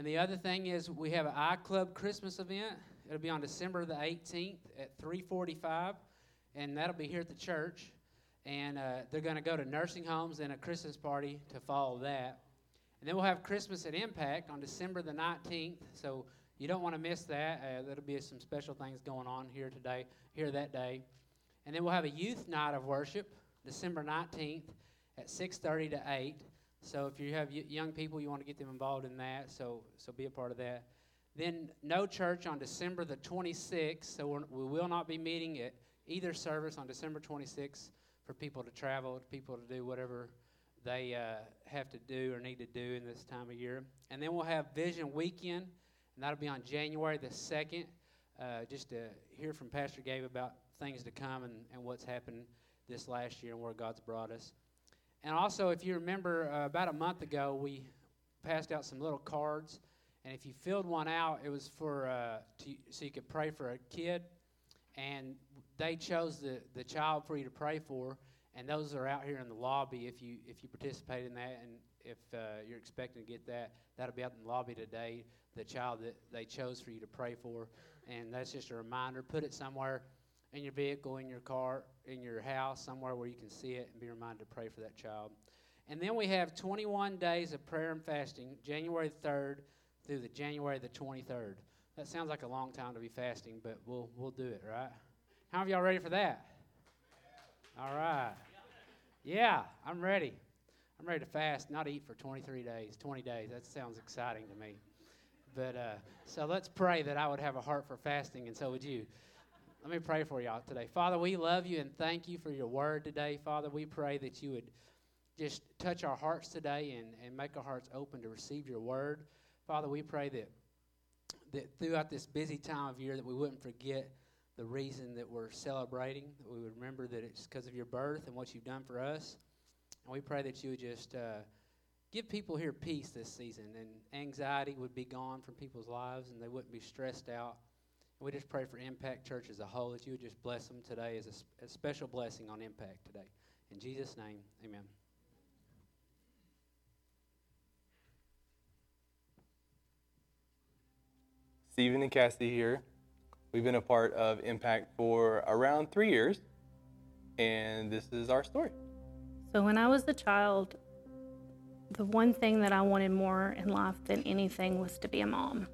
And the other thing is we have an iClub Christmas event. It'll be on December the 18th at 3:45, and that'll be here at the church. And uh, they're going to go to nursing homes and a Christmas party to follow that. And then we'll have Christmas at Impact on December the 19th. So you don't want to miss that. Uh, there'll be some special things going on here today, here that day. And then we'll have a youth night of worship December 19th at 6:30 to 8. So if you have young people, you want to get them involved in that. So so be a part of that. Then no church on December the 26th. So we will not be meeting at either service on December 26th for people to travel, people to do whatever they uh, have to do or need to do in this time of year. And then we'll have Vision Weekend, and that'll be on January the 2nd, uh, just to hear from Pastor Gabe about things to come and, and what's happened this last year and where God's brought us. And also, if you remember, uh, about a month ago, we passed out some little cards. And if you filled one out, it was for uh, to, so you could pray for a kid. And they chose the, the child for you to pray for. And those are out here in the lobby if you if you participate in that. And if uh, you're expecting to get that, that'll be out in the lobby today. The child that they chose for you to pray for. And that's just a reminder. Put it somewhere in your vehicle, in your car, in your house, somewhere where you can see it and be reminded to pray for that child. And then we have 21 days of prayer and fasting, January 3rd through the January the 23rd. That sounds like a long time to be fasting, but we'll we'll do it, right? How are y'all ready for that? All right. Yeah, I'm ready. I'm ready to fast, not eat for 23 days, 20 days. That sounds exciting to me. But uh, so let's pray that I would have a heart for fasting, and so would you. Let me pray for y'all today. Father, we love you and thank you for your word today. Father, we pray that you would just touch our hearts today and, and make our hearts open to receive your word. Father, we pray that that throughout this busy time of year that we wouldn't forget the reason that we're celebrating, that we would remember that it's because of your birth and what you've done for us. And we pray that you would just uh, give people here peace this season and anxiety would be gone from people's lives and they wouldn't be stressed out. And we just pray for Impact Church as a whole that you would just bless them today as a, a special blessing on Impact today. In Jesus' name, amen. Stephen and Cassie here. We've been a part of Impact for around three years, and this is our story. So, when I was a child, the one thing that I wanted more in life than anything was to be a mom.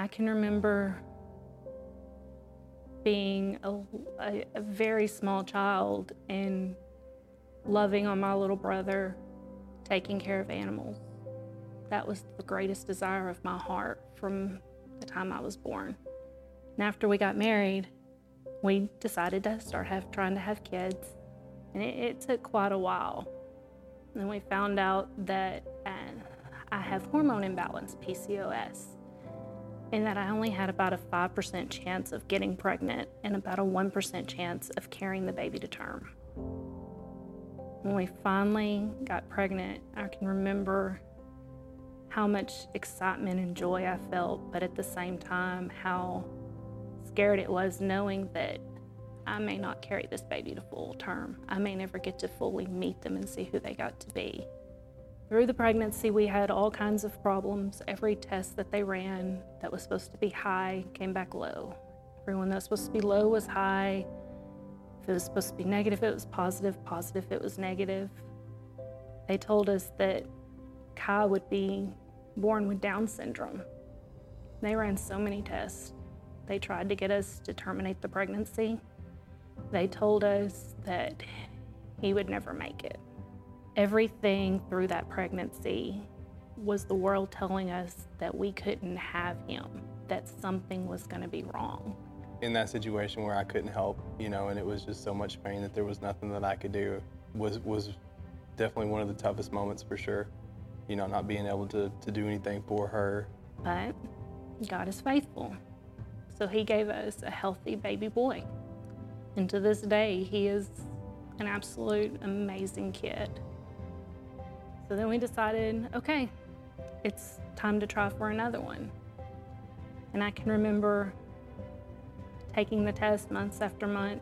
I can remember being a, a, a very small child and loving on my little brother, taking care of animals. That was the greatest desire of my heart from the time I was born. And after we got married, we decided to start have, trying to have kids. And it, it took quite a while. And we found out that uh, I have hormone imbalance, PCOS, and that I only had about a 5% chance of getting pregnant and about a 1% chance of carrying the baby to term. When we finally got pregnant, I can remember how much excitement and joy I felt, but at the same time, how scared it was knowing that I may not carry this baby to full term. I may never get to fully meet them and see who they got to be. Through the pregnancy, we had all kinds of problems. Every test that they ran that was supposed to be high came back low. Everyone that was supposed to be low was high. If it was supposed to be negative, it was positive. Positive, it was negative. They told us that Kai would be born with Down syndrome. They ran so many tests. They tried to get us to terminate the pregnancy. They told us that he would never make it. Everything through that pregnancy was the world telling us that we couldn't have him, that something was going to be wrong. In that situation where I couldn't help, you know, and it was just so much pain that there was nothing that I could do, was was definitely one of the toughest moments for sure. you know, not being able to, to do anything for her. But God is faithful. So he gave us a healthy baby boy. And to this day, he is an absolute amazing kid. So then we decided okay, it's time to try for another one. And I can remember taking the test months after month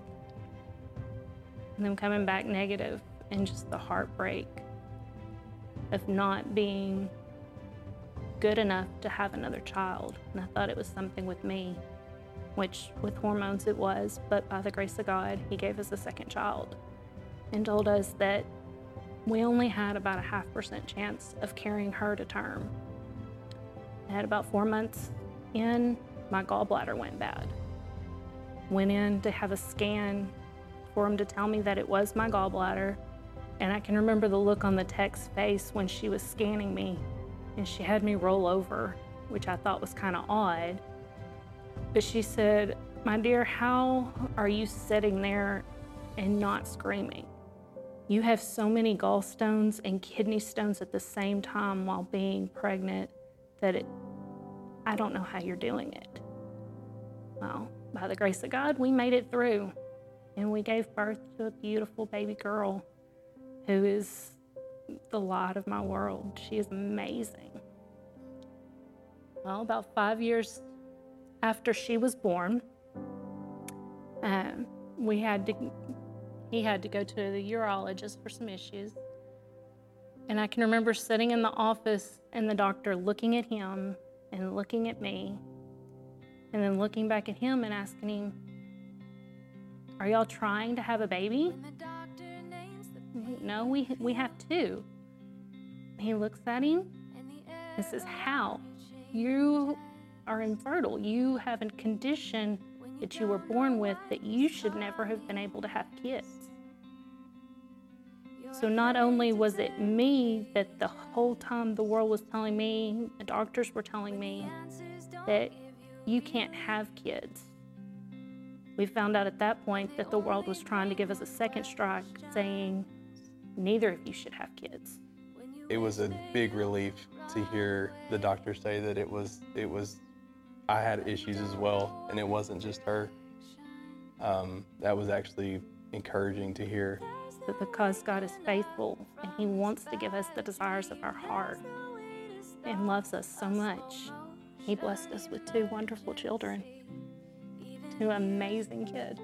and then coming back negative and just the heartbreak of not being good enough to have another child. And I thought it was something with me, which with hormones it was, but by the grace of God, He gave us a second child and told us that we only had about a half percent chance of carrying her to term. I had about four months in, my gallbladder went bad. Went in to have a scan for him to tell me that it was my gallbladder. And I can remember the look on the tech's face when she was scanning me and she had me roll over, which I thought was kind of odd. But she said, My dear, how are you sitting there and not screaming? You have so many gallstones and kidney stones at the same time while being pregnant that it, I don't know how you're doing it. Well, by the grace of God, we made it through and we gave birth to a beautiful baby girl who is the light of my world. She is amazing. Well, about five years after she was born, um, we had to, he had to go to the urologist for some issues. And I can remember sitting in the office and the doctor looking at him and looking at me, and then looking back at him and asking him, Are y'all trying to have a baby? No, we, we have two. He looks at him and says, How? You are infertile. You have a condition that you were born with that you should never have been able to have kids. So, not only was it me that the whole time the world was telling me, the doctors were telling me that you can't have kids. We found out at that point that the world was trying to give us a second strike, saying neither of you should have kids it was a big relief to hear the doctor say that it was it was I had issues as well, and it wasn't just her. Um, that was actually encouraging to hear. But because God is faithful and He wants to give us the desires of our heart and loves us so much, He blessed us with two wonderful children, two amazing kids.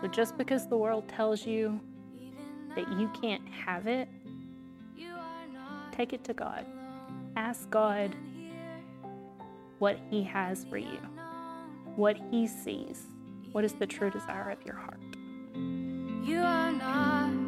So just because the world tells you that you can't have it, take it to God. Ask God what He has for you, what He sees, what is the true desire of your heart. You are not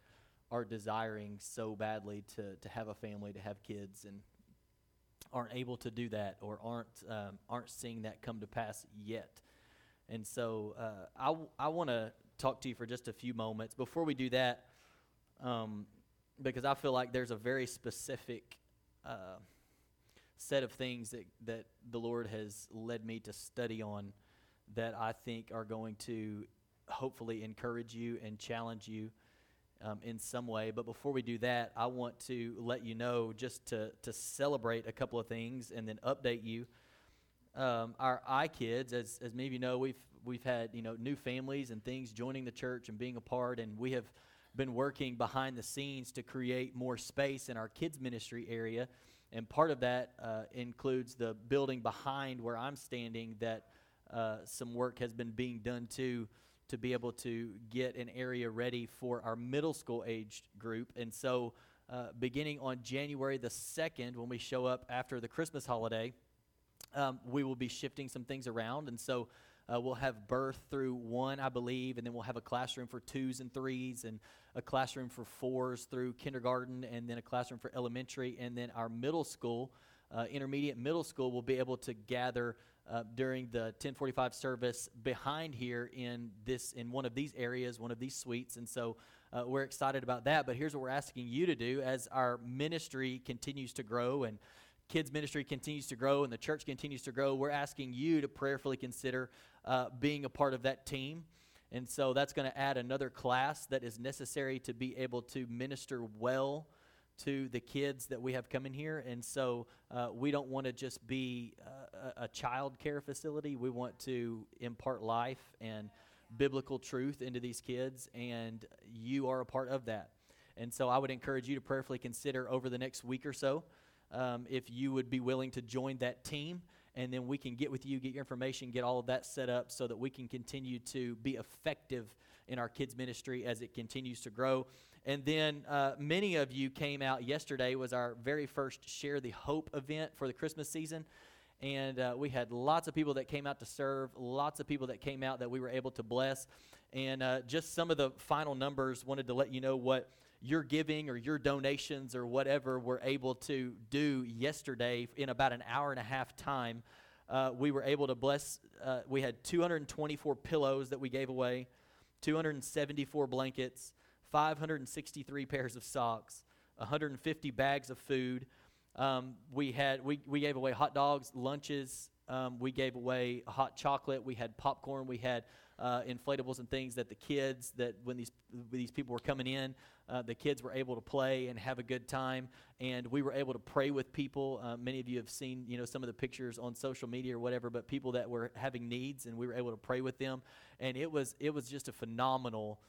are desiring so badly to, to have a family, to have kids, and aren't able to do that or aren't, um, aren't seeing that come to pass yet. And so uh, I, w- I want to talk to you for just a few moments. Before we do that, um, because I feel like there's a very specific uh, set of things that, that the Lord has led me to study on that I think are going to hopefully encourage you and challenge you um, in some way. But before we do that, I want to let you know just to, to celebrate a couple of things and then update you. Um, our iKids, as, as many of you know, we've, we've had you know new families and things joining the church and being a part, and we have been working behind the scenes to create more space in our kids ministry area And part of that uh, includes the building behind where I'm standing that uh, some work has been being done to to be able to get an area ready for our middle school aged group. And so, uh, beginning on January the 2nd, when we show up after the Christmas holiday, um, we will be shifting some things around. And so, uh, we'll have birth through one, I believe, and then we'll have a classroom for twos and threes, and a classroom for fours through kindergarten, and then a classroom for elementary, and then our middle school, uh, intermediate middle school, will be able to gather uh, during the 1045 service behind here in this in one of these areas, one of these suites, and so. Uh, we're excited about that, but here's what we're asking you to do as our ministry continues to grow and kids ministry continues to grow and the church continues to grow, we're asking you to prayerfully consider uh, being a part of that team. And so that's going to add another class that is necessary to be able to minister well to the kids that we have coming here. And so uh, we don't want to just be uh, a, a child care facility. We want to impart life and biblical truth into these kids, and you are a part of that. And so I would encourage you to prayerfully consider over the next week or so um, if you would be willing to join that team. And then we can get with you, get your information, get all of that set up so that we can continue to be effective in our kids' ministry as it continues to grow. And then uh, many of you came out yesterday, was our very first Share the Hope event for the Christmas season and uh, we had lots of people that came out to serve, lots of people that came out that we were able to bless, and uh, just some of the final numbers. Wanted to let you know what your giving or your donations or whatever were able to do yesterday in about an hour and a half time. Uh, we were able to bless. Uh, we had 224 pillows that we gave away, 274 blankets, 563 pairs of socks, 150 bags of food. Um, we had we, we gave away hot dogs, lunches. Um, we gave away hot chocolate. We had popcorn. We had uh, inflatables and things that the kids that when these when these people were coming in, uh, the kids were able to play and have a good time, and we were able to pray with people. Uh, many of you have seen you know some of the pictures on social media or whatever, but people that were having needs, and we were able to pray with them, and it was it was just a phenomenal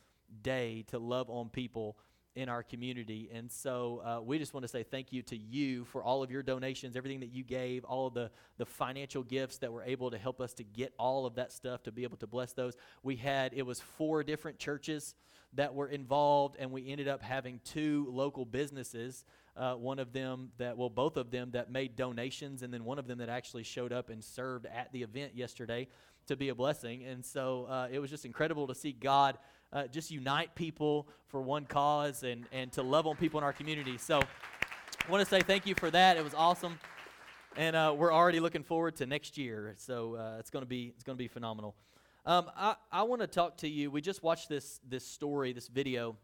day to love on people in our community. And so uh, we just want to say thank you to you for all of your donations, everything that you gave, all of the, the financial gifts that were able to help us to get all of that stuff to be able to bless those. We had, it was four different churches that were involved, and we ended up having two local businesses. Uh, one of them that, well, both of them that made donations, and then one of them that actually showed up and served at the event yesterday to be a blessing. And so uh, it was just incredible to see God uh, just unite people for one cause and, and to love on people in our community. So I want to say thank you for that. It was awesome. And uh, we're already looking forward to next year. So uh, it's going to be it's going to be phenomenal. Um, I, I want to talk to you. We just watched this this story, this video,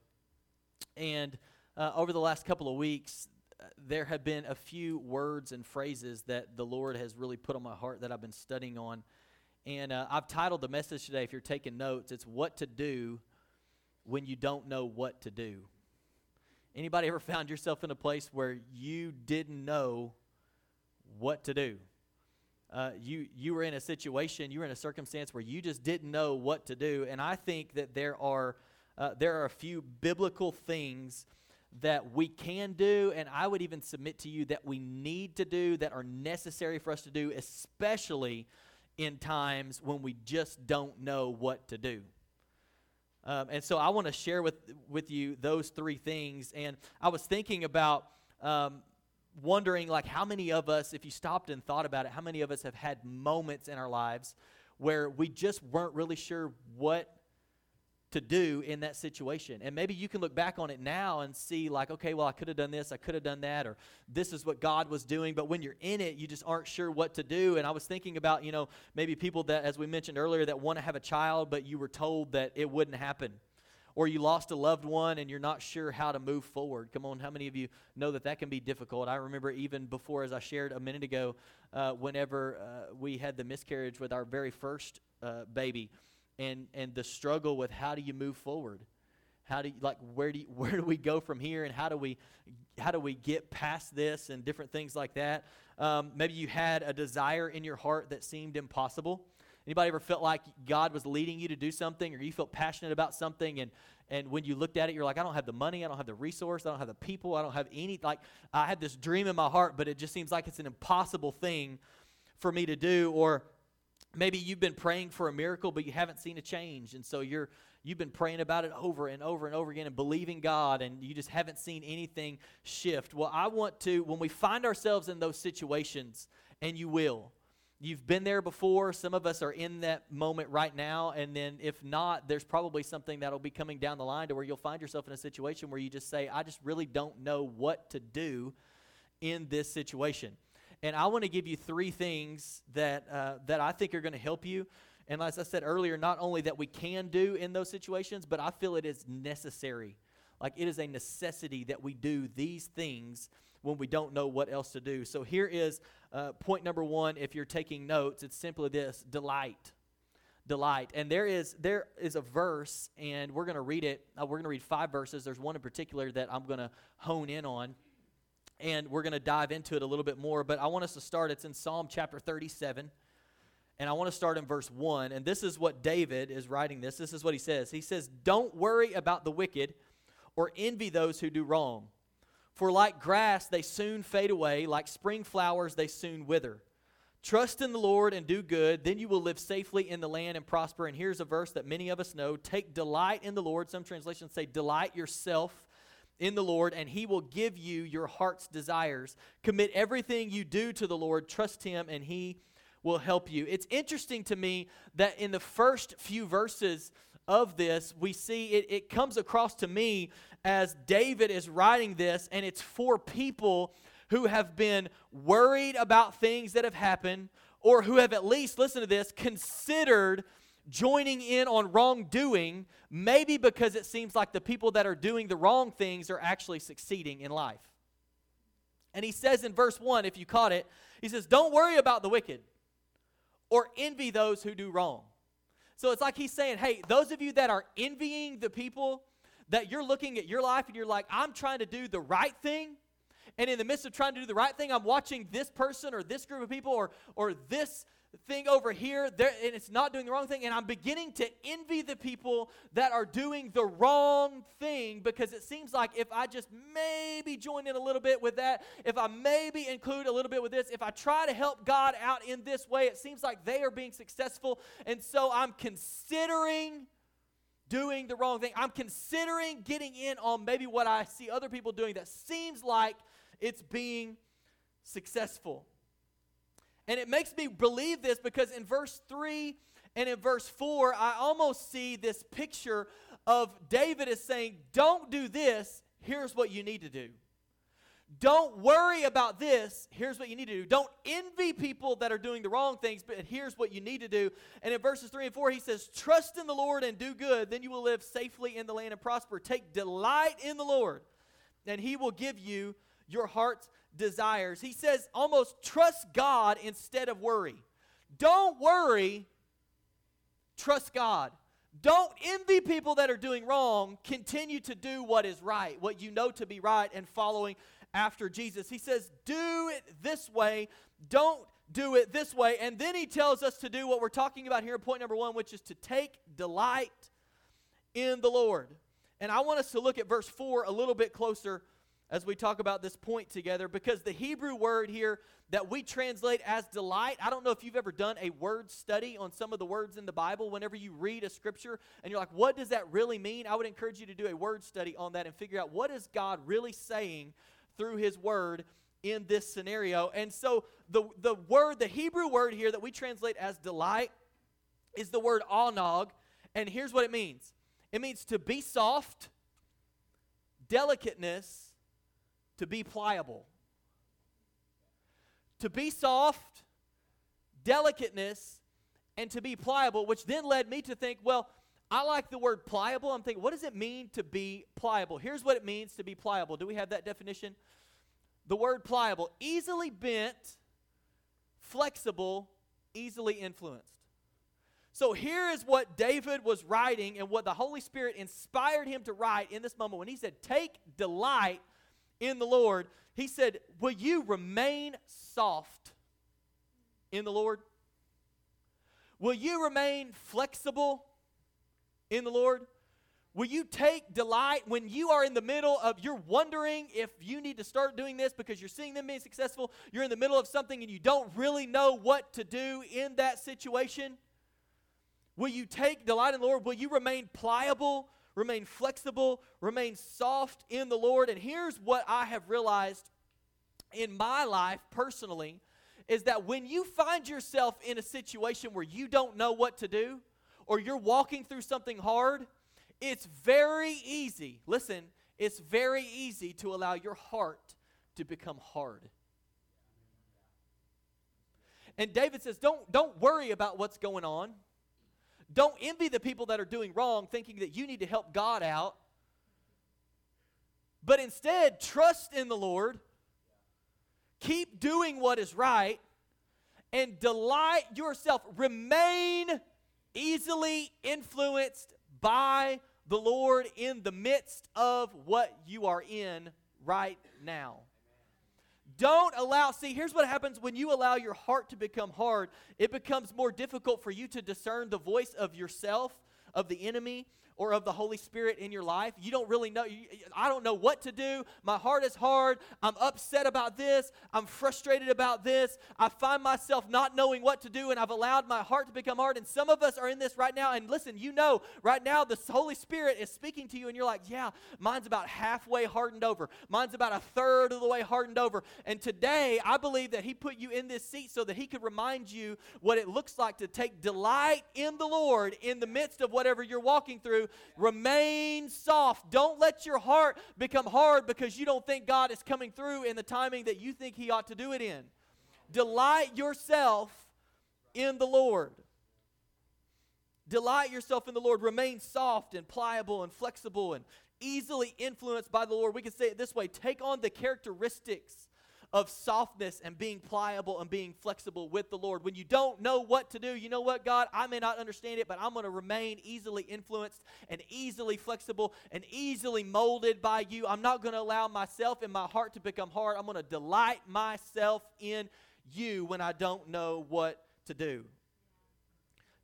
and uh, over the last couple of weeks, uh, there have been a few words and phrases that the Lord has really put on my heart that I've been studying on. And uh, I've titled the message today, if you're taking notes, it's What to Do when you don't know what to do. Anybody ever found yourself in a place where you didn't know what to do? Uh, you you were in a situation, you were in a circumstance where you just didn't know what to do, and I think that there are uh, there are a few biblical things that we can do, and I would even submit to you that we need to do that are necessary for us to do, especially in times when we just don't know what to do. Um, and so I want to share with, with you those three things. And I was thinking about um, wondering, like, how many of us, if you stopped and thought about it, how many of us have had moments in our lives where we just weren't really sure what to do in that situation. And maybe you can look back on it now and see, like, okay, well, I could have done this, I could have done that, or this is what God was doing. But when you're in it, you just aren't sure what to do. And I was thinking about, you know, maybe people that, as we mentioned earlier, that want to have a child, but you were told that it wouldn't happen. Or you lost a loved one and you're not sure how to move forward. Come on, how many of you know that that can be difficult? I remember even before, as I shared a minute ago, uh, whenever uh, we had the miscarriage with our very first uh, baby and and the struggle with how do you move forward? How do you like where do you, where do we go from here and how do we how do we get past this and different things like that? Um, maybe you had a desire in your heart that seemed impossible. Anybody ever felt like God was leading you to do something or you felt passionate about something and and when you looked at it you're like I don't have the money, I don't have the resource, I don't have the people, I don't have any like I had this dream in my heart but it just seems like it's an impossible thing for me to do or maybe you've been praying for a miracle but you haven't seen a change and so you're you've been praying about it over and over and over again and believing God and you just haven't seen anything shift. Well, I want to when we find ourselves in those situations and you will You've been there before. Some of us are in that moment right now. And then, if not, there's probably something that'll be coming down the line to where you'll find yourself in a situation where you just say, I just really don't know what to do in this situation. And I want to give you three things that, uh, that I think are going to help you. And as I said earlier, not only that we can do in those situations, but I feel it is necessary. Like it is a necessity that we do these things when we don't know what else to do. So here is uh, point number one. If you're taking notes, it's simply this: delight, delight. And there is there is a verse, and we're going to read it. Uh, we're going to read five verses. There's one in particular that I'm going to hone in on, and we're going to dive into it a little bit more. But I want us to start. It's in Psalm chapter 37. And I want to start in verse 1. And this is what David is writing this. This is what he says. He says, Don't worry about the wicked or envy those who do wrong for like grass, they soon fade away, like spring flowers, they soon wither. Trust in the Lord and do good, then you will live safely in the land and prosper. And here's a verse that many of us know Take delight in the Lord. Some translations say, Delight yourself in the Lord, and he will give you your heart's desires. Commit everything you do to the Lord, trust him, and he will help you. It's interesting to me that in the first few verses of this, we see it, it comes across to me as David is writing this, and it's for people who have been worried about things that have happened, or who have at least, listen to this, considered joining in on wrongdoing, maybe because it seems like the people that are doing the wrong things are actually succeeding in life. And he says in verse 1, if you caught it, he says, Don't worry about the wicked or envy those who do wrong. So it's like he's saying, Hey, those of you that are envying the people that you're looking at your life and you're like, I'm trying to do the right thing. And in the midst of trying to do the right thing, I'm watching this person or this group of people or, or this thing over here there, and it's not doing the wrong thing. And I'm beginning to envy the people that are doing the wrong thing because it seems like if I just maybe join in a little bit with that, if I maybe include a little bit with this, if I try to help God out in this way, it seems like they are being successful. And so I'm considering doing the wrong thing. I'm considering getting in on maybe what I see other people doing that seems like it's being successful. And it makes me believe this because in verse 3 and in verse 4, I almost see this picture of David is saying, Don't do this, here's what you need to do. Don't worry about this. Here's what you need to do. Don't envy people that are doing the wrong things, but here's what you need to do. And in verses 3 and 4, he says, Trust in the Lord and do good, then you will live safely in the land and prosper. Take delight in the Lord, and he will give you your heart's desires. He says, almost trust God instead of worry. Don't worry, trust God. Don't envy people that are doing wrong. Continue to do what is right, what you know to be right, and following after Jesus. He says, Do it this way. Don't do it this way. And then he tells us to do what we're talking about here in point number one, which is to take delight in the Lord. And I want us to look at verse 4 a little bit closer as we talk about this point together because the Hebrew word here that we translate as delight, I don't know if you've ever done a word study on some of the words in the Bible. Whenever you read a scripture and you're like, what does that really mean? I would encourage you to do a word study on that and figure out what is God really saying through his word in this scenario. And so the, the word, the Hebrew word here that we translate as delight is the word anog. And here's what it means it means to be soft, delicateness, to be pliable. To be soft, delicateness, and to be pliable, which then led me to think, well, I like the word pliable. I'm thinking, what does it mean to be pliable? Here's what it means to be pliable. Do we have that definition? The word pliable, easily bent, flexible, easily influenced. So here is what David was writing and what the Holy Spirit inspired him to write in this moment when he said, Take delight in the Lord. He said, Will you remain soft in the Lord? Will you remain flexible in the Lord? Will you take delight when you are in the middle of, you're wondering if you need to start doing this because you're seeing them being successful? You're in the middle of something and you don't really know what to do in that situation? Will you take delight in the Lord? Will you remain pliable, remain flexible, remain soft in the Lord? And here's what I have realized in my life personally is that when you find yourself in a situation where you don't know what to do or you're walking through something hard, it's very easy, listen, it's very easy to allow your heart to become hard. And David says, don't, don't worry about what's going on. Don't envy the people that are doing wrong, thinking that you need to help God out. But instead, trust in the Lord, keep doing what is right, and delight yourself. Remain easily influenced by the Lord in the midst of what you are in right now. Don't allow, see, here's what happens when you allow your heart to become hard. It becomes more difficult for you to discern the voice of yourself, of the enemy, or of the Holy Spirit in your life. You don't really know. I don't know what to do. My heart is hard. I'm upset about this. I'm frustrated about this. I find myself not knowing what to do, and I've allowed my heart to become hard. And some of us are in this right now. And listen, you know, right now the Holy Spirit is speaking to you, and you're like, yeah, mine's about halfway hardened over. Mine's about a third of the way hardened over. And today, I believe that He put you in this seat so that He could remind you what it looks like to take delight in the Lord in the midst of whatever you're walking through Remain soft. Don't let your heart become hard because you don't think God is coming through in the timing that you think He ought to do it in. Delight yourself in the Lord. Delight yourself in the Lord. Remain soft and pliable and flexible and easily influenced by the Lord. We can say it this way take on the characteristics of softness and being pliable and being flexible with the Lord. When you don't know what to do, you know what, God, I may not understand it, but I'm going to remain easily influenced and easily flexible and easily molded by you. I'm not going to allow myself and my heart to become hard. I'm going to delight myself in you when I don't know what to do.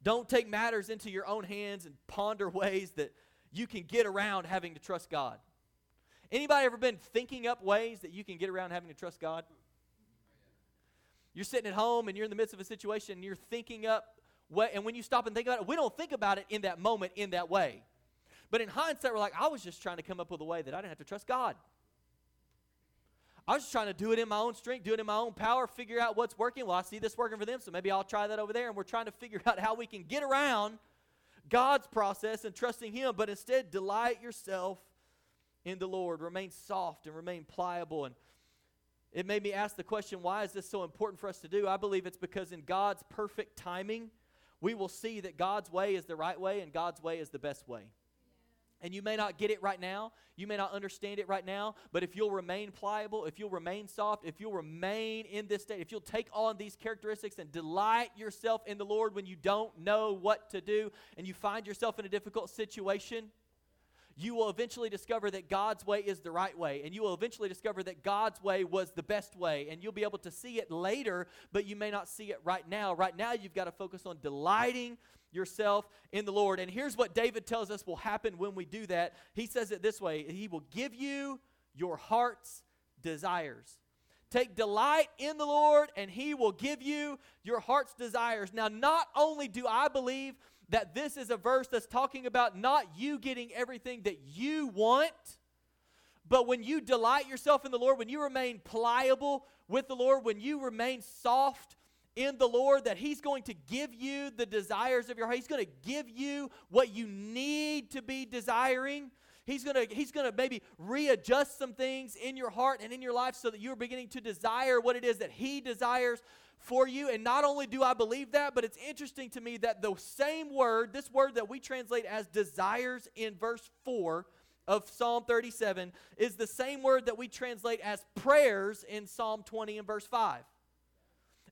Don't take matters into your own hands and ponder ways that you can get around having to trust God. Anybody ever been thinking up ways that you can get around having to trust God? You're sitting at home and you're in the midst of a situation and you're thinking up what and when you stop and think about it, we don't think about it in that moment in that way. But in hindsight, we're like, I was just trying to come up with a way that I didn't have to trust God. I was just trying to do it in my own strength, do it in my own power, figure out what's working. Well, I see this working for them, so maybe I'll try that over there. And we're trying to figure out how we can get around God's process and trusting Him, but instead delight yourself in the Lord, remain soft and remain pliable. And it made me ask the question why is this so important for us to do? I believe it's because in God's perfect timing, we will see that God's way is the right way and God's way is the best way. And you may not get it right now. You may not understand it right now. But if you'll remain pliable, if you'll remain soft, if you'll remain in this state, if you'll take on these characteristics and delight yourself in the Lord when you don't know what to do and you find yourself in a difficult situation, you will eventually discover that God's way is the right way. And you will eventually discover that God's way was the best way. And you'll be able to see it later, but you may not see it right now. Right now, you've got to focus on delighting yourself in the Lord. And here's what David tells us will happen when we do that. He says it this way He will give you your heart's desires. Take delight in the Lord, and He will give you your heart's desires. Now, not only do I believe that this is a verse that's talking about not you getting everything that you want, but when you delight yourself in the Lord, when you remain pliable with the Lord, when you remain soft in the Lord, that He's going to give you the desires of your heart. He's going to give you what you need to be desiring. He's going to he's going to maybe readjust some things in your heart and in your life so that you're beginning to desire what it is that he desires for you. And not only do I believe that, but it's interesting to me that the same word, this word that we translate as desires in verse 4 of Psalm 37, is the same word that we translate as prayers in Psalm 20 and verse 5.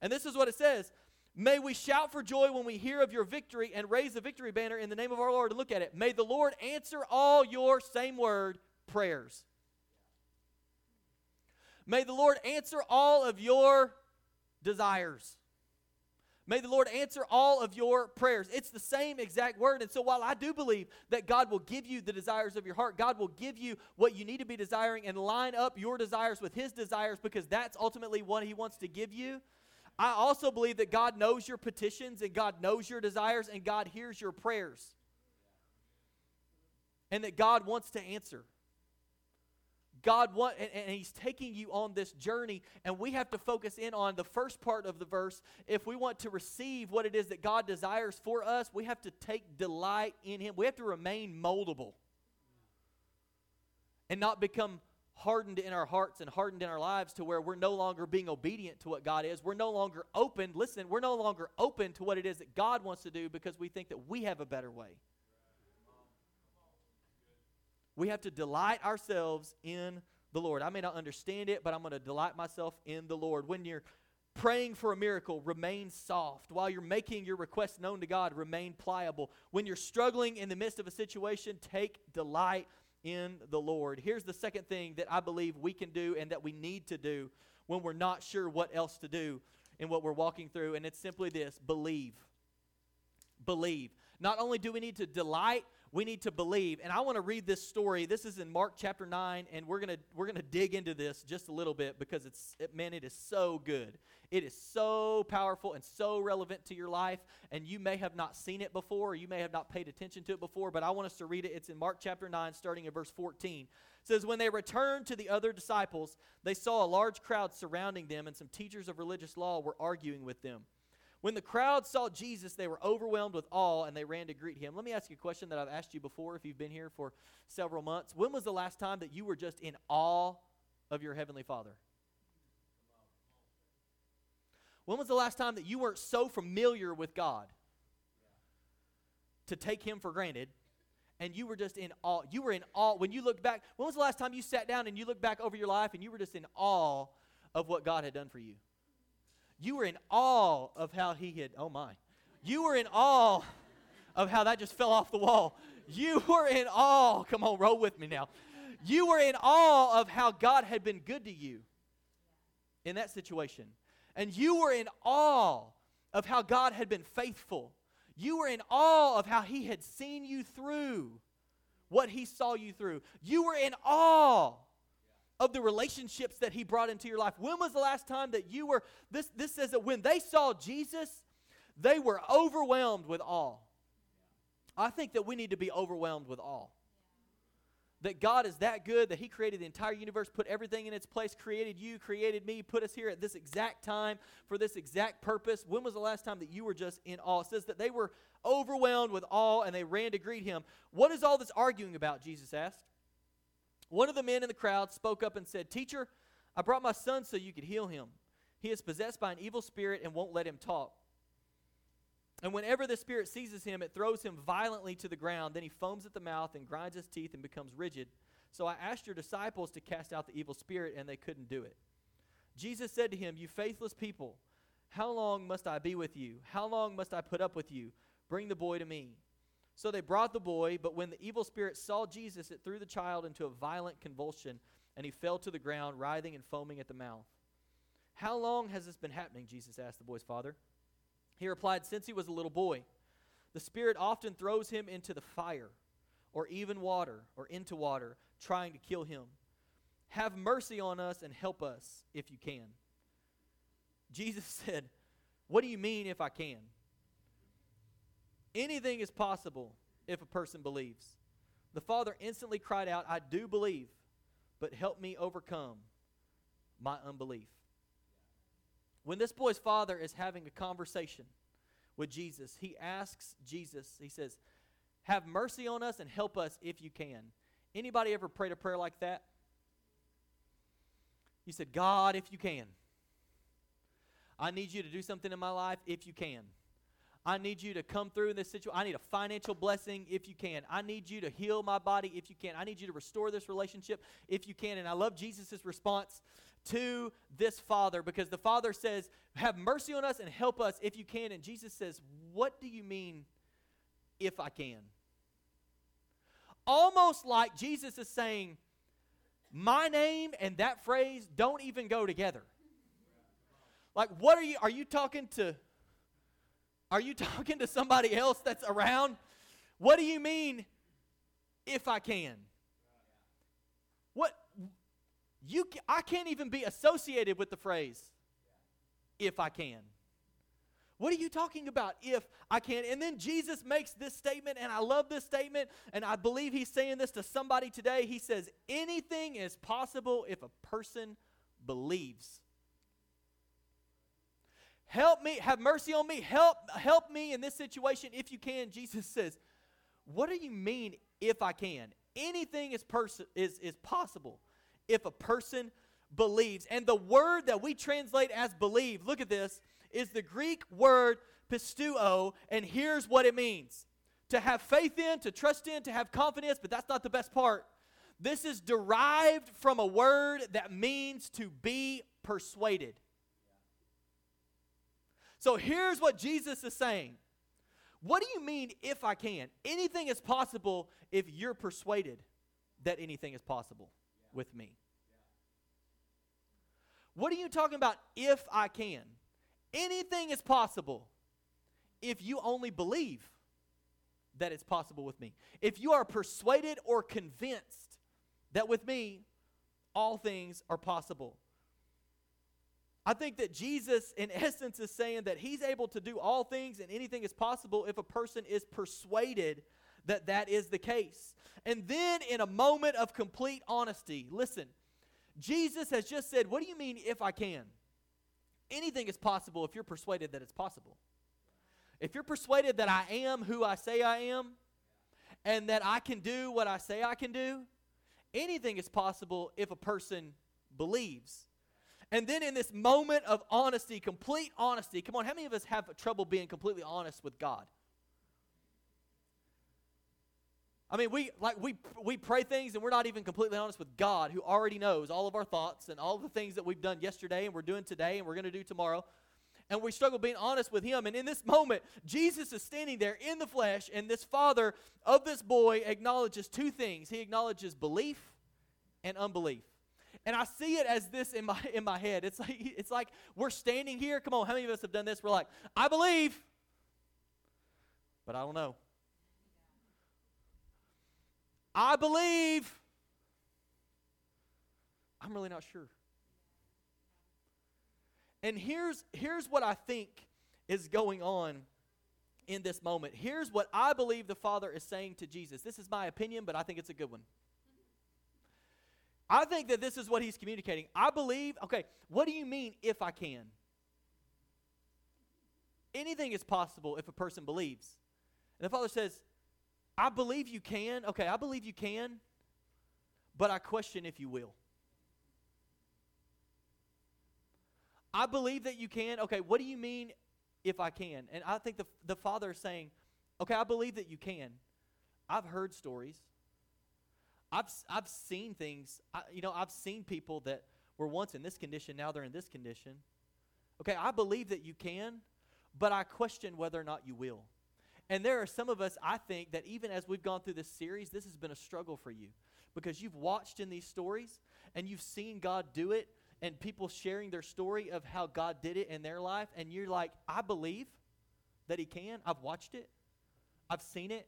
And this is what it says May we shout for joy when we hear of your victory and raise the victory banner in the name of our Lord. And look at it. May the Lord answer all your same word prayers. May the Lord answer all of your desires. May the Lord answer all of your prayers. It's the same exact word. And so, while I do believe that God will give you the desires of your heart, God will give you what you need to be desiring and line up your desires with His desires because that's ultimately what He wants to give you. I also believe that God knows your petitions and God knows your desires and God hears your prayers. And that God wants to answer. God want and, and, he's taking you on this journey and we have to focus in on the first part of the verse. If we want to receive what it is that God desires for us we have to take delight in him. We have to remain moldable and not become hardened in our hearts and hardened in our lives to where we're no longer being obedient to what God is. We're no longer open listen we're no longer open to what it is that God wants to do because we think that we have a better way we have to delight ourselves in the Lord. I may not understand it, but I'm going to delight myself in the Lord. When you're praying for a miracle, remain soft. While you're making your request known to God, remain pliable. When you're struggling in the midst of a situation, take delight in the Lord. Here's the second thing that I believe we can do and that we need to do when we're not sure what else to do in what we're walking through, and it's simply this believe. Believe. Not only do we need to delight, we need to believe. And I want to read this story. This is in Mark chapter 9 and we're going to we're going to dig into this just a little bit because it's it, man it is so good. It is so powerful and so relevant to your life and you may have not seen it before or you may have not paid attention to it before, but I want us to read it. It's in Mark chapter 9 starting at verse 14. It says when they returned to the other disciples, they saw a large crowd surrounding them and some teachers of religious law were arguing with them. When the crowd saw Jesus, they were overwhelmed with awe and they ran to greet him. Let me ask you a question that I've asked you before if you've been here for several months. When was the last time that you were just in awe of your Heavenly Father? When was the last time that you weren't so familiar with God to take Him for granted and you were just in awe? You were in awe. When you look back, when was the last time you sat down and you looked back over your life and you were just in awe of what God had done for you? You were in awe of how he had, oh my. You were in awe of how that just fell off the wall. You were in awe. Come on, roll with me now. You were in awe of how God had been good to you in that situation. And you were in awe of how God had been faithful. You were in awe of how He had seen you through what He saw you through. You were in awe of the relationships that he brought into your life. When was the last time that you were this this says that when they saw Jesus, they were overwhelmed with awe. I think that we need to be overwhelmed with awe. That God is that good that He created the entire universe, put everything in its place, created you, created me, put us here at this exact time for this exact purpose. When was the last time that you were just in awe? It says that they were overwhelmed with awe and they ran to greet Him. What is all this arguing about? Jesus asked. One of the men in the crowd spoke up and said, Teacher, I brought my son so you could heal him. He is possessed by an evil spirit and won't let him talk. And whenever the spirit seizes him, it throws him violently to the ground. Then he foams at the mouth and grinds his teeth and becomes rigid. So I asked your disciples to cast out the evil spirit, and they couldn't do it. Jesus said to him, You faithless people, how long must I be with you? How long must I put up with you? Bring the boy to me. So they brought the boy, but when the evil spirit saw Jesus, it threw the child into a violent convulsion, and he fell to the ground, writhing and foaming at the mouth. How long has this been happening? Jesus asked the boy's father. He replied, Since he was a little boy. The spirit often throws him into the fire, or even water, or into water, trying to kill him. Have mercy on us and help us if you can. Jesus said, What do you mean if I can? Anything is possible if a person believes. The father instantly cried out, I do believe, but help me overcome my unbelief. When this boy's father is having a conversation with Jesus, he asks Jesus, he says, Have mercy on us and help us if you can. Anybody ever prayed a prayer like that? You said, God, if you can. I need you to do something in my life if you can. I need you to come through in this situation. I need a financial blessing if you can. I need you to heal my body if you can. I need you to restore this relationship if you can. And I love Jesus' response to this father because the father says, Have mercy on us and help us if you can. And Jesus says, What do you mean if I can? Almost like Jesus is saying, My name and that phrase don't even go together. Like, what are you? Are you talking to Are you talking to somebody else that's around? What do you mean, if I can? What? You, I can't even be associated with the phrase, if I can. What are you talking about? If I can. And then Jesus makes this statement, and I love this statement, and I believe he's saying this to somebody today. He says, Anything is possible if a person believes. Help me, have mercy on me, help, help me in this situation if you can. Jesus says, What do you mean if I can? Anything is, pers- is, is possible if a person believes. And the word that we translate as believe, look at this is the Greek word pisteuo, and here's what it means to have faith in, to trust in, to have confidence, but that's not the best part. This is derived from a word that means to be persuaded. So here's what Jesus is saying. What do you mean if I can? Anything is possible if you're persuaded that anything is possible with me. What are you talking about if I can? Anything is possible if you only believe that it's possible with me. If you are persuaded or convinced that with me, all things are possible. I think that Jesus, in essence, is saying that he's able to do all things and anything is possible if a person is persuaded that that is the case. And then, in a moment of complete honesty, listen, Jesus has just said, What do you mean if I can? anything is possible if you're persuaded that it's possible. If you're persuaded that I am who I say I am and that I can do what I say I can do, anything is possible if a person believes. And then in this moment of honesty, complete honesty, come on, how many of us have trouble being completely honest with God? I mean, we like we we pray things and we're not even completely honest with God, who already knows all of our thoughts and all the things that we've done yesterday and we're doing today and we're going to do tomorrow. And we struggle being honest with Him. And in this moment, Jesus is standing there in the flesh, and this father of this boy acknowledges two things. He acknowledges belief and unbelief. And I see it as this in my in my head. It's like it's like we're standing here. Come on, how many of us have done this? We're like, I believe, but I don't know. I believe. I'm really not sure. And here's, here's what I think is going on in this moment. Here's what I believe the Father is saying to Jesus. This is my opinion, but I think it's a good one. I think that this is what he's communicating. I believe, okay, what do you mean if I can? Anything is possible if a person believes. And the Father says, I believe you can. Okay, I believe you can, but I question if you will. I believe that you can. Okay, what do you mean if I can? And I think the, the Father is saying, okay, I believe that you can. I've heard stories. I've, I've seen things. I, you know, I've seen people that were once in this condition, now they're in this condition. Okay, I believe that you can, but I question whether or not you will. And there are some of us, I think, that even as we've gone through this series, this has been a struggle for you because you've watched in these stories and you've seen God do it and people sharing their story of how God did it in their life. And you're like, I believe that He can. I've watched it, I've seen it,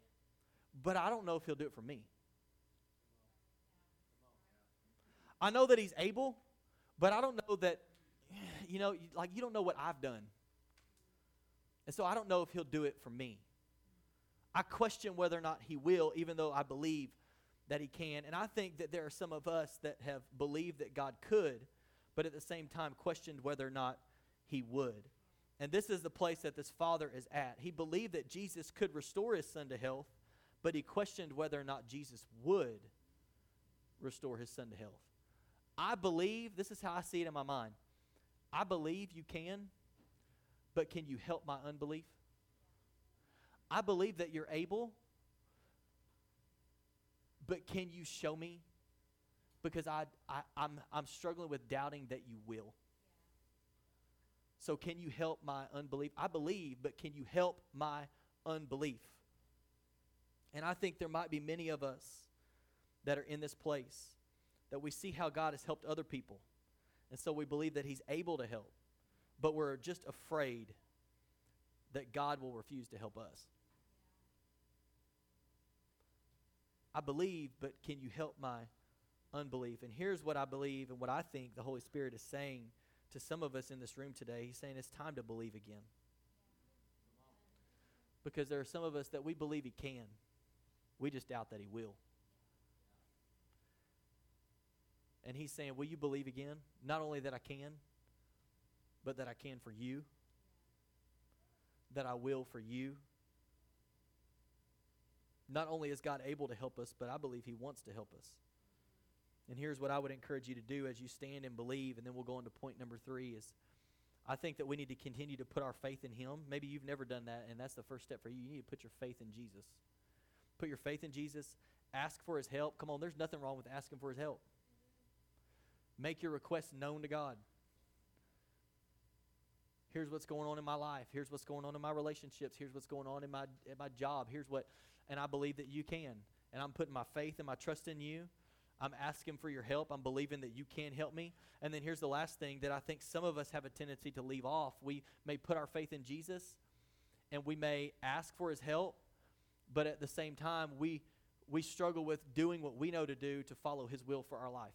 but I don't know if He'll do it for me. I know that He's able, but I don't know that, you know, like you don't know what I've done. And so I don't know if He'll do it for me. I question whether or not he will, even though I believe that he can. And I think that there are some of us that have believed that God could, but at the same time questioned whether or not he would. And this is the place that this father is at. He believed that Jesus could restore his son to health, but he questioned whether or not Jesus would restore his son to health. I believe, this is how I see it in my mind. I believe you can, but can you help my unbelief? I believe that you're able, but can you show me? Because I, I, I'm, I'm struggling with doubting that you will. So, can you help my unbelief? I believe, but can you help my unbelief? And I think there might be many of us that are in this place that we see how God has helped other people. And so we believe that He's able to help, but we're just afraid that God will refuse to help us. I believe, but can you help my unbelief? And here's what I believe and what I think the Holy Spirit is saying to some of us in this room today. He's saying it's time to believe again. Because there are some of us that we believe He can, we just doubt that He will. And He's saying, Will you believe again? Not only that I can, but that I can for you, that I will for you. Not only is God able to help us, but I believe He wants to help us. And here's what I would encourage you to do as you stand and believe, and then we'll go into point number three is I think that we need to continue to put our faith in Him. Maybe you've never done that, and that's the first step for you. You need to put your faith in Jesus. Put your faith in Jesus. Ask for His help. Come on, there's nothing wrong with asking for His help. Make your requests known to God. Here's what's going on in my life. Here's what's going on in my relationships. Here's what's going on in my in my job. Here's what and I believe that you can. And I'm putting my faith and my trust in you. I'm asking for your help. I'm believing that you can help me. And then here's the last thing that I think some of us have a tendency to leave off. We may put our faith in Jesus and we may ask for his help, but at the same time, we we struggle with doing what we know to do to follow his will for our life.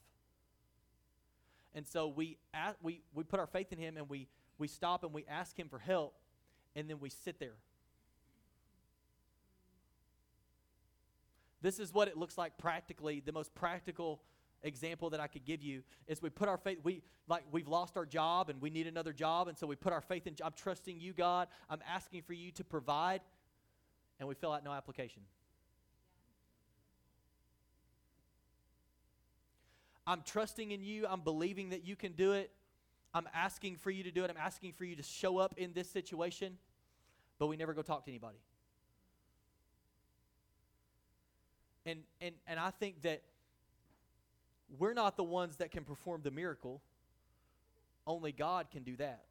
And so we we we put our faith in him and we we stop and we ask him for help and then we sit there. This is what it looks like practically. The most practical example that I could give you is we put our faith we like we've lost our job and we need another job and so we put our faith in I'm trusting you God. I'm asking for you to provide and we fill out no application. I'm trusting in you. I'm believing that you can do it. I'm asking for you to do it. I'm asking for you to show up in this situation, but we never go talk to anybody. And, and, and I think that we're not the ones that can perform the miracle. Only God can do that.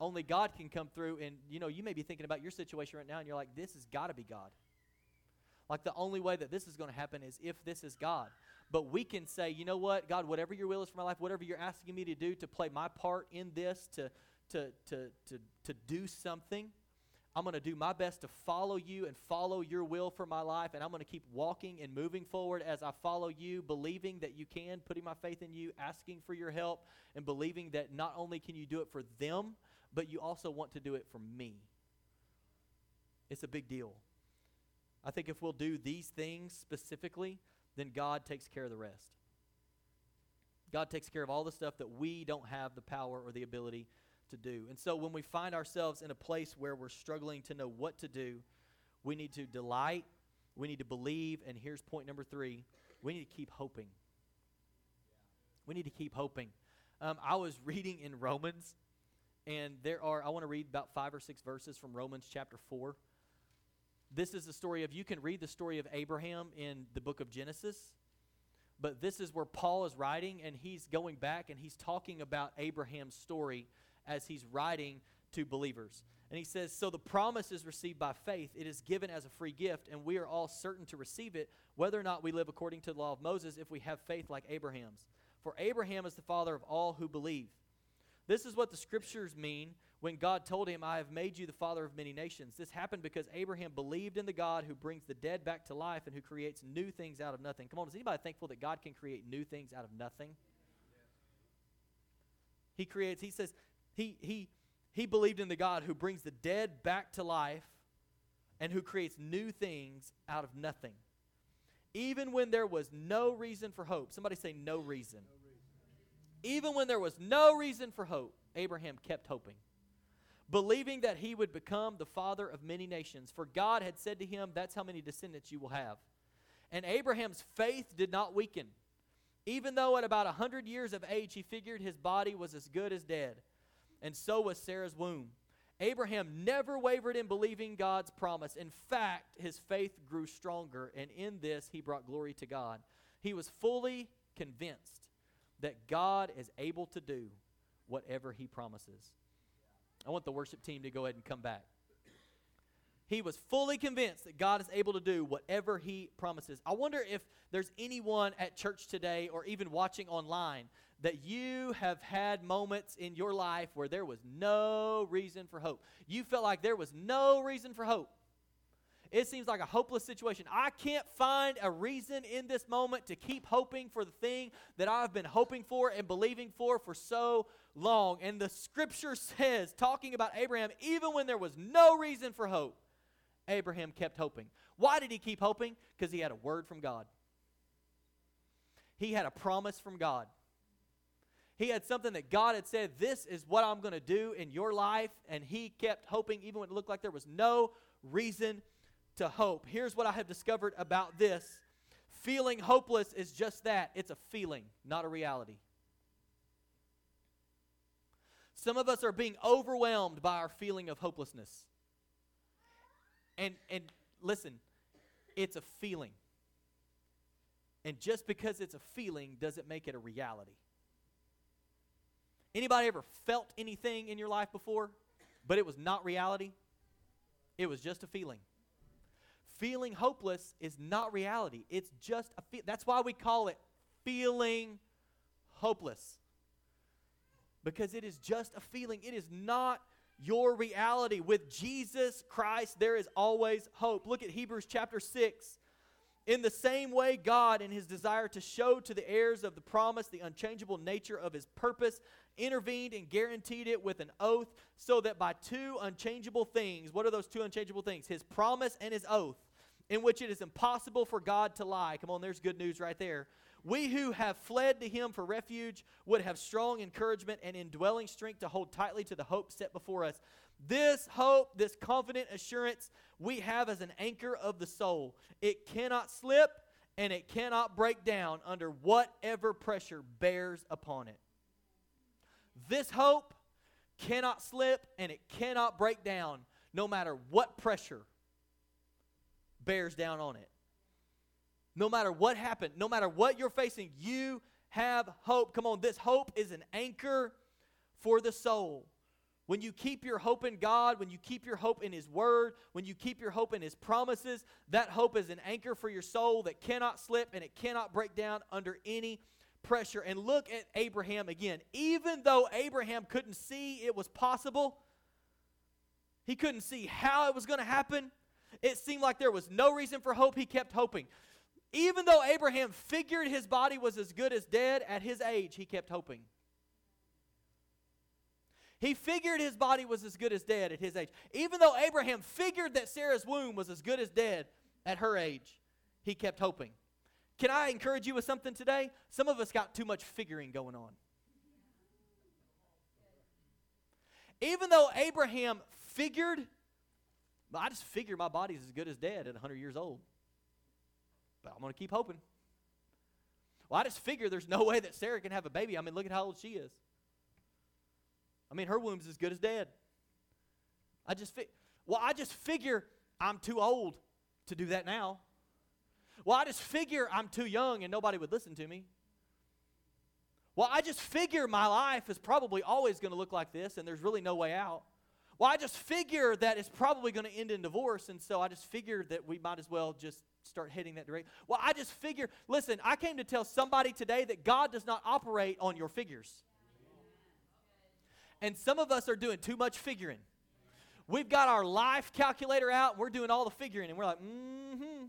Only God can come through and you know, you may be thinking about your situation right now and you're like this has got to be God. Like the only way that this is going to happen is if this is God. But we can say, you know what, God, whatever your will is for my life, whatever you're asking me to do to play my part in this, to, to, to, to, to do something, I'm going to do my best to follow you and follow your will for my life. And I'm going to keep walking and moving forward as I follow you, believing that you can, putting my faith in you, asking for your help, and believing that not only can you do it for them, but you also want to do it for me. It's a big deal. I think if we'll do these things specifically, then God takes care of the rest. God takes care of all the stuff that we don't have the power or the ability to do. And so when we find ourselves in a place where we're struggling to know what to do, we need to delight, we need to believe, and here's point number three we need to keep hoping. We need to keep hoping. Um, I was reading in Romans, and there are, I want to read about five or six verses from Romans chapter 4. This is the story of, you can read the story of Abraham in the book of Genesis, but this is where Paul is writing, and he's going back and he's talking about Abraham's story as he's writing to believers. And he says, So the promise is received by faith. It is given as a free gift, and we are all certain to receive it, whether or not we live according to the law of Moses, if we have faith like Abraham's. For Abraham is the father of all who believe. This is what the scriptures mean when God told him, I have made you the father of many nations. This happened because Abraham believed in the God who brings the dead back to life and who creates new things out of nothing. Come on, is anybody thankful that God can create new things out of nothing? He creates, he says, he, he, he believed in the God who brings the dead back to life and who creates new things out of nothing. Even when there was no reason for hope. Somebody say, no reason. No reason. Even when there was no reason for hope, Abraham kept hoping believing that he would become the father of many nations. For God had said to him, That's how many descendants you will have. And Abraham's faith did not weaken. Even though at about a 100 years of age he figured his body was as good as dead, and so was Sarah's womb. Abraham never wavered in believing God's promise. In fact, his faith grew stronger, and in this he brought glory to God. He was fully convinced that God is able to do whatever he promises. I want the worship team to go ahead and come back. He was fully convinced that God is able to do whatever he promises. I wonder if there's anyone at church today or even watching online that you have had moments in your life where there was no reason for hope. You felt like there was no reason for hope. It seems like a hopeless situation. I can't find a reason in this moment to keep hoping for the thing that I've been hoping for and believing for for so long. And the scripture says, talking about Abraham, even when there was no reason for hope, Abraham kept hoping. Why did he keep hoping? Because he had a word from God, he had a promise from God. He had something that God had said, This is what I'm going to do in your life. And he kept hoping, even when it looked like there was no reason to hope. Here's what I have discovered about this feeling hopeless is just that it's a feeling, not a reality. Some of us are being overwhelmed by our feeling of hopelessness. And, and listen, it's a feeling. And just because it's a feeling doesn't make it a reality. Anybody ever felt anything in your life before, but it was not reality? It was just a feeling. Feeling hopeless is not reality. It's just a feel. That's why we call it feeling hopeless. Because it is just a feeling. It is not your reality. With Jesus Christ, there is always hope. Look at Hebrews chapter 6. In the same way, God, in his desire to show to the heirs of the promise the unchangeable nature of his purpose, intervened and guaranteed it with an oath, so that by two unchangeable things, what are those two unchangeable things? His promise and his oath in which it is impossible for God to lie. Come on, there's good news right there. We who have fled to him for refuge would have strong encouragement and indwelling strength to hold tightly to the hope set before us. This hope, this confident assurance we have as an anchor of the soul. It cannot slip and it cannot break down under whatever pressure bears upon it. This hope cannot slip and it cannot break down no matter what pressure bears down on it. No matter what happened, no matter what you're facing, you have hope. Come on, this hope is an anchor for the soul. When you keep your hope in God, when you keep your hope in His Word, when you keep your hope in His promises, that hope is an anchor for your soul that cannot slip and it cannot break down under any pressure. And look at Abraham again. Even though Abraham couldn't see it was possible, he couldn't see how it was going to happen, it seemed like there was no reason for hope. He kept hoping. Even though Abraham figured his body was as good as dead at his age, he kept hoping. He figured his body was as good as dead at his age. Even though Abraham figured that Sarah's womb was as good as dead at her age, he kept hoping. Can I encourage you with something today? Some of us got too much figuring going on. Even though Abraham figured I just figure my body's as good as dead at 100 years old. But I'm going to keep hoping. Well, I just figure there's no way that Sarah can have a baby. I mean, look at how old she is. I mean, her womb's as good as dead. I just fi- well, I just figure I'm too old to do that now. Well, I just figure I'm too young and nobody would listen to me. Well, I just figure my life is probably always going to look like this and there's really no way out. Well, I just figure that it's probably going to end in divorce, and so I just figured that we might as well just start heading that direction. Well, I just figure, listen, I came to tell somebody today that God does not operate on your figures. And some of us are doing too much figuring. We've got our life calculator out, we're doing all the figuring, and we're like, mm hmm.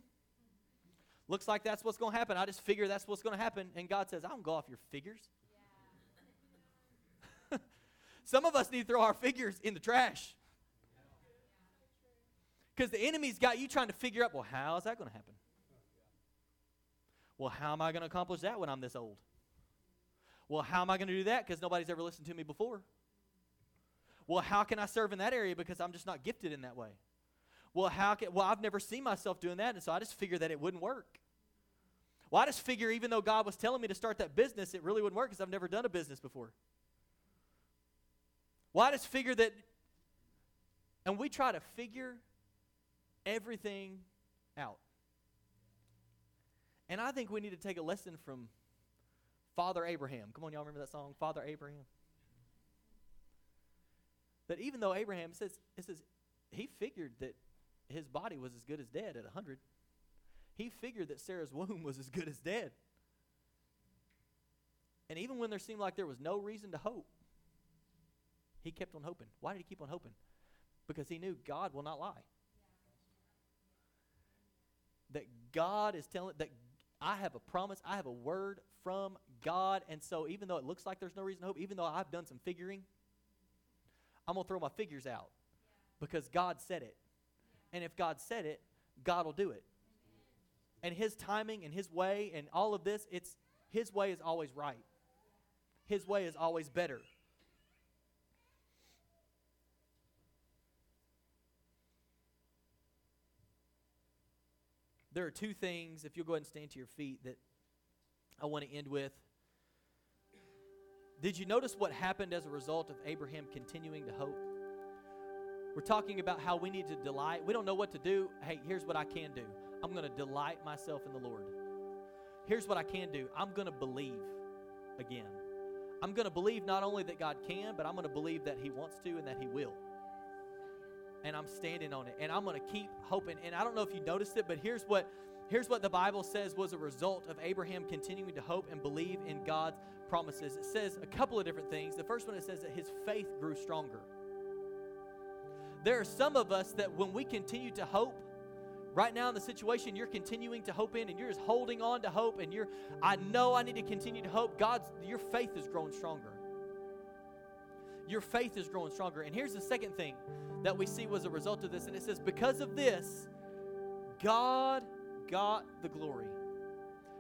Looks like that's what's going to happen. I just figure that's what's going to happen. And God says, I don't go off your figures. Some of us need to throw our figures in the trash. Because the enemy's got you trying to figure out, well, how is that going to happen? Well, how am I going to accomplish that when I'm this old? Well, how am I going to do that because nobody's ever listened to me before? Well, how can I serve in that area because I'm just not gifted in that way? Well, how can well I've never seen myself doing that, and so I just figured that it wouldn't work. Well, I just figure even though God was telling me to start that business, it really wouldn't work because I've never done a business before. Well, I just figure that, and we try to figure everything out. And I think we need to take a lesson from Father Abraham. Come on, y'all remember that song, Father Abraham? That even though Abraham says, it says, he figured that his body was as good as dead at 100. He figured that Sarah's womb was as good as dead. And even when there seemed like there was no reason to hope, he kept on hoping. Why did he keep on hoping? Because he knew God will not lie. That God is telling that I have a promise, I have a word from God. And so even though it looks like there's no reason to hope, even though I've done some figuring, I'm to throw my figures out because God said it. And if God said it, God will do it. And his timing and his way and all of this, it's his way is always right. His way is always better. There are two things, if you'll go ahead and stand to your feet, that I want to end with. Did you notice what happened as a result of Abraham continuing to hope? We're talking about how we need to delight. We don't know what to do. Hey, here's what I can do I'm going to delight myself in the Lord. Here's what I can do I'm going to believe again. I'm going to believe not only that God can, but I'm going to believe that He wants to and that He will. And I'm standing on it. And I'm going to keep hoping. And I don't know if you noticed it, but here's what here's what the Bible says was a result of Abraham continuing to hope and believe in God's promises. It says a couple of different things. The first one it says that his faith grew stronger. There are some of us that when we continue to hope, right now in the situation you're continuing to hope in and you're just holding on to hope and you're I know I need to continue to hope, God's your faith is growing stronger. Your faith is growing stronger. And here's the second thing that we see was a result of this and it says because of this God got the glory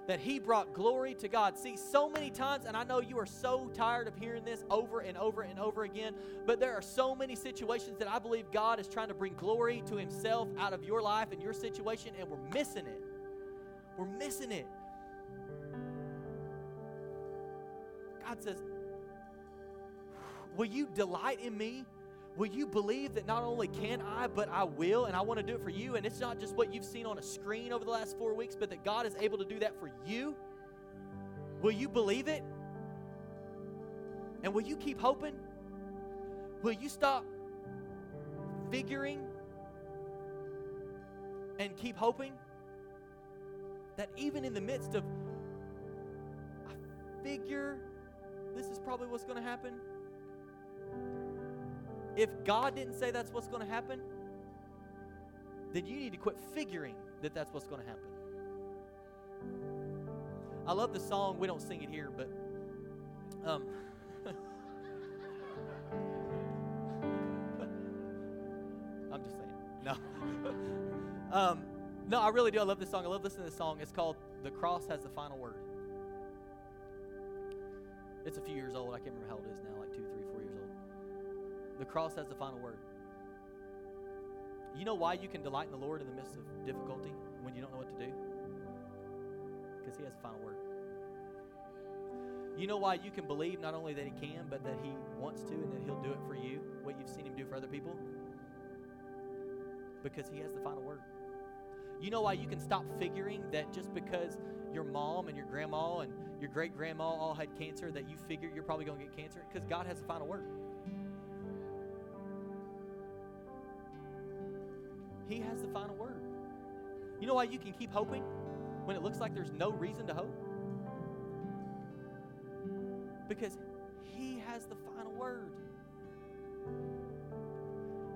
that he brought glory to God. See, so many times, and I know you are so tired of hearing this over and over and over again, but there are so many situations that I believe God is trying to bring glory to himself out of your life and your situation, and we're missing it. We're missing it. God says, Will you delight in me? Will you believe that not only can I, but I will, and I want to do it for you? And it's not just what you've seen on a screen over the last four weeks, but that God is able to do that for you? Will you believe it? And will you keep hoping? Will you stop figuring and keep hoping that even in the midst of, I figure this is probably what's going to happen? If God didn't say that's what's going to happen, then you need to quit figuring that that's what's going to happen. I love the song. We don't sing it here, but um, I'm just saying. No. um, no, I really do. I love this song. I love listening to this song. It's called "The Cross Has the Final Word." It's a few years old. I can't remember how old it is now, like two, The cross has the final word. You know why you can delight in the Lord in the midst of difficulty when you don't know what to do? Because He has the final word. You know why you can believe not only that He can, but that He wants to and that He'll do it for you, what you've seen Him do for other people? Because He has the final word. You know why you can stop figuring that just because your mom and your grandma and your great grandma all had cancer, that you figure you're probably going to get cancer? Because God has the final word. He has the final word. You know why you can keep hoping when it looks like there's no reason to hope? Because He has the final word.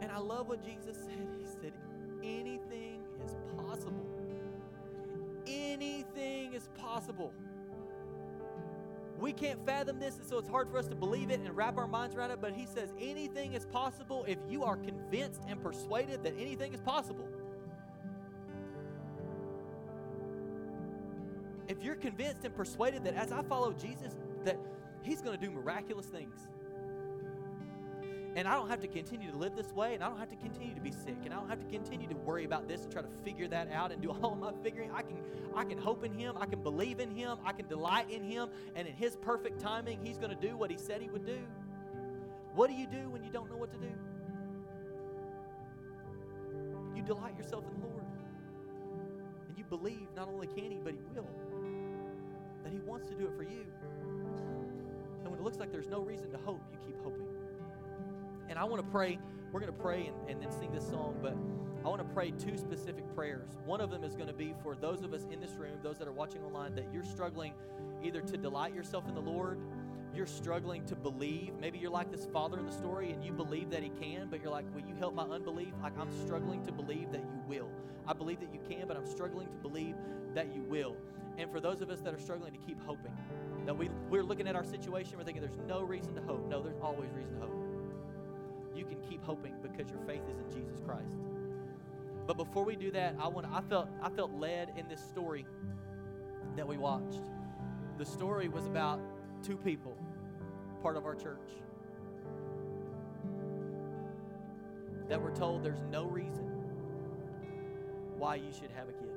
And I love what Jesus said. He said, anything is possible. Anything is possible. We can't fathom this, and so it's hard for us to believe it and wrap our minds around it. But he says anything is possible if you are convinced and persuaded that anything is possible. If you're convinced and persuaded that as I follow Jesus, that he's going to do miraculous things. And I don't have to continue to live this way, and I don't have to continue to be sick, and I don't have to continue to worry about this and try to figure that out and do all my figuring. I can I can hope in him, I can believe in him, I can delight in him, and in his perfect timing, he's going to do what he said he would do. What do you do when you don't know what to do? You delight yourself in the Lord. And you believe not only can he, but he will. That he wants to do it for you. And when it looks like there's no reason to hope, you keep hoping. And I want to pray. We're going to pray and, and then sing this song. But I want to pray two specific prayers. One of them is going to be for those of us in this room, those that are watching online, that you're struggling either to delight yourself in the Lord, you're struggling to believe. Maybe you're like this father in the story and you believe that he can, but you're like, Will you help my unbelief? Like, I'm struggling to believe that you will. I believe that you can, but I'm struggling to believe that you will. And for those of us that are struggling to keep hoping, that we, we're looking at our situation, we're thinking there's no reason to hope. No, there's always reason to hope. Keep hoping because your faith is in Jesus Christ. But before we do that, I want I felt I felt led in this story that we watched. The story was about two people, part of our church, that were told there's no reason why you should have a kid.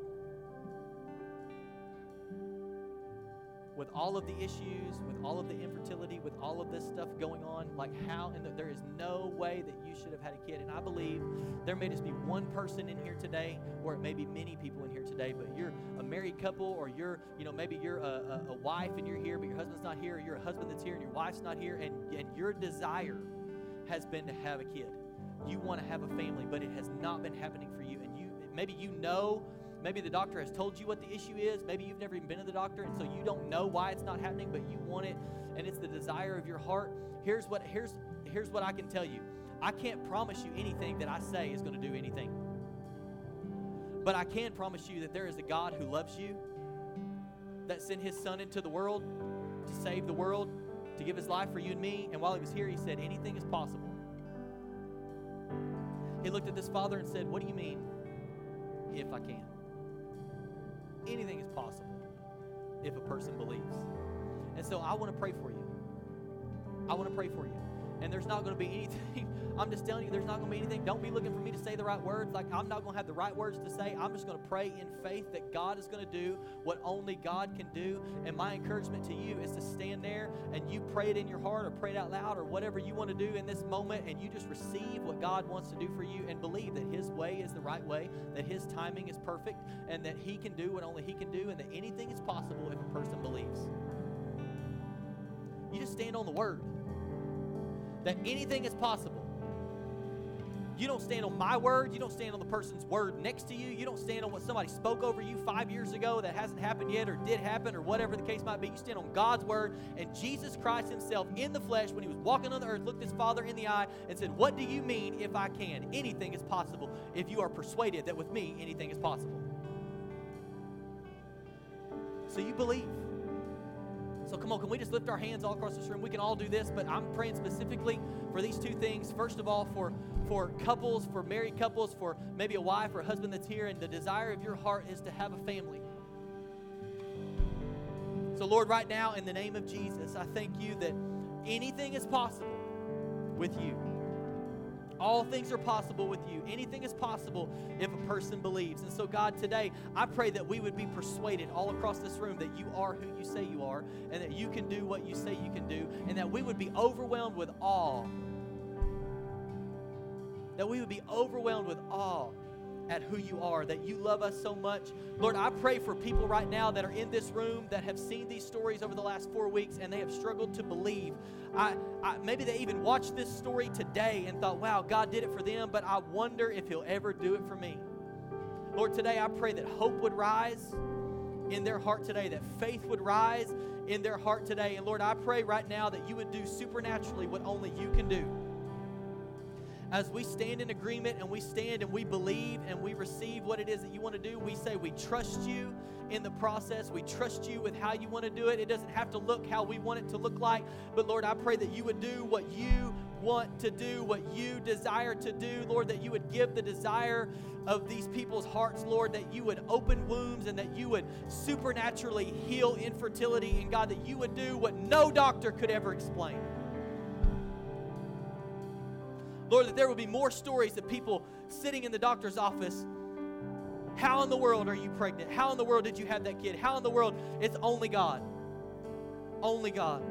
With all of the issues, with all of the infertility, with all of this stuff going on, like how, and the, there is no way that you should have had a kid. And I believe there may just be one person in here today, or it may be many people in here today, but you're a married couple, or you're, you know, maybe you're a, a, a wife and you're here, but your husband's not here, or you're a husband that's here and your wife's not here, and, and your desire has been to have a kid. You want to have a family, but it has not been happening for you. And you maybe you know Maybe the doctor has told you what the issue is. Maybe you've never even been to the doctor, and so you don't know why it's not happening, but you want it, and it's the desire of your heart. Here's what here's here's what I can tell you. I can't promise you anything that I say is going to do anything. But I can promise you that there is a God who loves you, that sent his son into the world to save the world, to give his life for you and me. And while he was here, he said, Anything is possible. He looked at this father and said, What do you mean, if I can? Anything is possible if a person believes. And so I want to pray for you. I want to pray for you. And there's not going to be anything, I'm just telling you, there's not going to be anything. Don't be looking for me to say the right words. Like, I'm not going to have the right words to say. I'm just going to pray in faith that God is going to do what only God can do. And my encouragement to you is to stand there and you pray it in your heart or pray it out loud or whatever you want to do in this moment. And you just receive what God wants to do for you and believe that His way is the right way, that His timing is perfect, and that He can do what only He can do, and that anything is possible if a person believes. You just stand on the Word that anything is possible. You don't stand on my word. You don't stand on the person's word next to you. You don't stand on what somebody spoke over you five years ago that hasn't happened yet or did happen or whatever the case might be. You stand on God's word. And Jesus Christ Himself in the flesh, when He was walking on the earth, looked His Father in the eye and said, What do you mean if I can? Anything is possible if you are persuaded that with me, anything is possible. So you believe. So come on, can we just lift our hands all across this room? We can all do this, but I'm praying specifically for these two things. First of all, for for couples, for married couples, for maybe a wife or a husband that's here, and the desire of your heart is to have a family. So, Lord, right now, in the name of Jesus, I thank you that anything is possible with you. All things are possible with you. Anything is possible if a person believes. And so, God, today, I pray that we would be persuaded all across this room that you are who you say you are, and that you can do what you say you can do, and that we would be overwhelmed with awe. That we would be overwhelmed with awe at who you are, that you love us so much. Lord, I pray for people right now that are in this room that have seen these stories over the last four weeks and they have struggled to believe. I, I, maybe they even watched this story today and thought, wow, God did it for them, but I wonder if He'll ever do it for me. Lord, today I pray that hope would rise in their heart today, that faith would rise in their heart today. And Lord, I pray right now that you would do supernaturally what only you can do as we stand in agreement and we stand and we believe and we receive what it is that you want to do, we say we trust you in the process. We trust you with how you want to do it. It doesn't have to look how we want it to look like. But Lord, I pray that you would do what you want to do, what you desire to do. Lord, that you would give the desire of these people's hearts, Lord, that you would open wombs and that you would supernaturally heal infertility. And God, that you would do what no doctor could ever explain. Lord, that there will be more stories of people sitting in the doctor's office. How in the world are you pregnant? How in the world did you have that kid? How in the world? It's only God. Only God.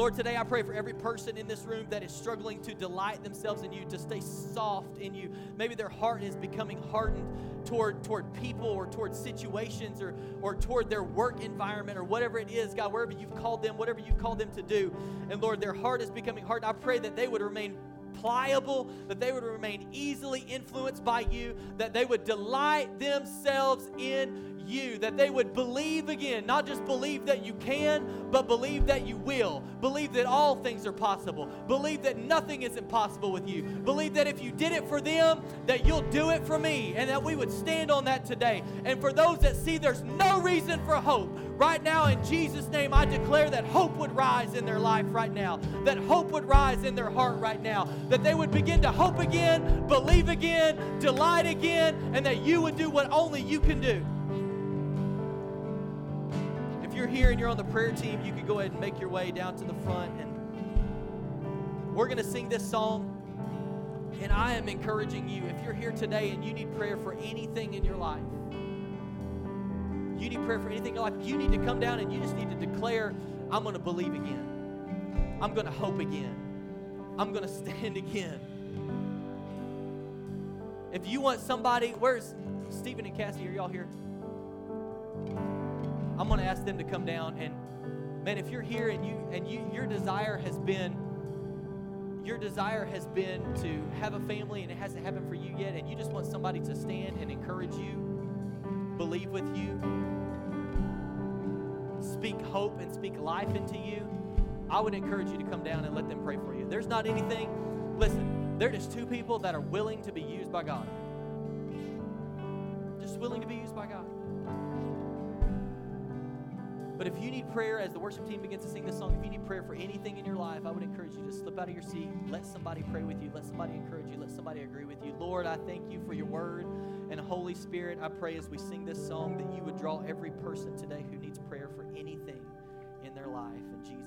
Lord, today I pray for every person in this room that is struggling to delight themselves in you, to stay soft in you. Maybe their heart is becoming hardened toward, toward people or toward situations or, or toward their work environment or whatever it is, God, wherever you've called them, whatever you've called them to do. And Lord, their heart is becoming hard. I pray that they would remain pliable, that they would remain easily influenced by you, that they would delight themselves in you, that they would believe again, not just believe that you can, but believe that you will. Believe that all things are possible. Believe that nothing is impossible with you. Believe that if you did it for them, that you'll do it for me, and that we would stand on that today. And for those that see there's no reason for hope, right now in Jesus' name, I declare that hope would rise in their life right now, that hope would rise in their heart right now, that they would begin to hope again, believe again, delight again, and that you would do what only you can do If you're here and you're on the prayer team, you could go ahead and make your way down to the front. And we're going to sing this song. And I am encouraging you, if you're here today and you need prayer for anything in your life, you need prayer for anything in life, you need to come down and you just need to declare, I'm going to believe again. I'm going to hope again. I'm going to stand again. If you want somebody, where's Stephen and Cassie? Are y'all here? I'm going to ask them to come down and man, if you're here and you and you your desire has been your desire has been to have a family and it hasn't happened for you yet and you just want somebody to stand and encourage you, believe with you, speak hope and speak life into you, I would encourage you to come down and let them pray for you. There's not anything, listen, they're just two people that are willing to be used by God. Just willing to be used by God. But if you need prayer as the worship team begins to sing this song, if you need prayer for anything in your life, I would encourage you to slip out of your seat, let somebody pray with you, let somebody encourage you, let somebody agree with you. Lord, I thank you for your word. And Holy Spirit, I pray as we sing this song that you would draw every person today who needs prayer for anything in their life. In Jesus'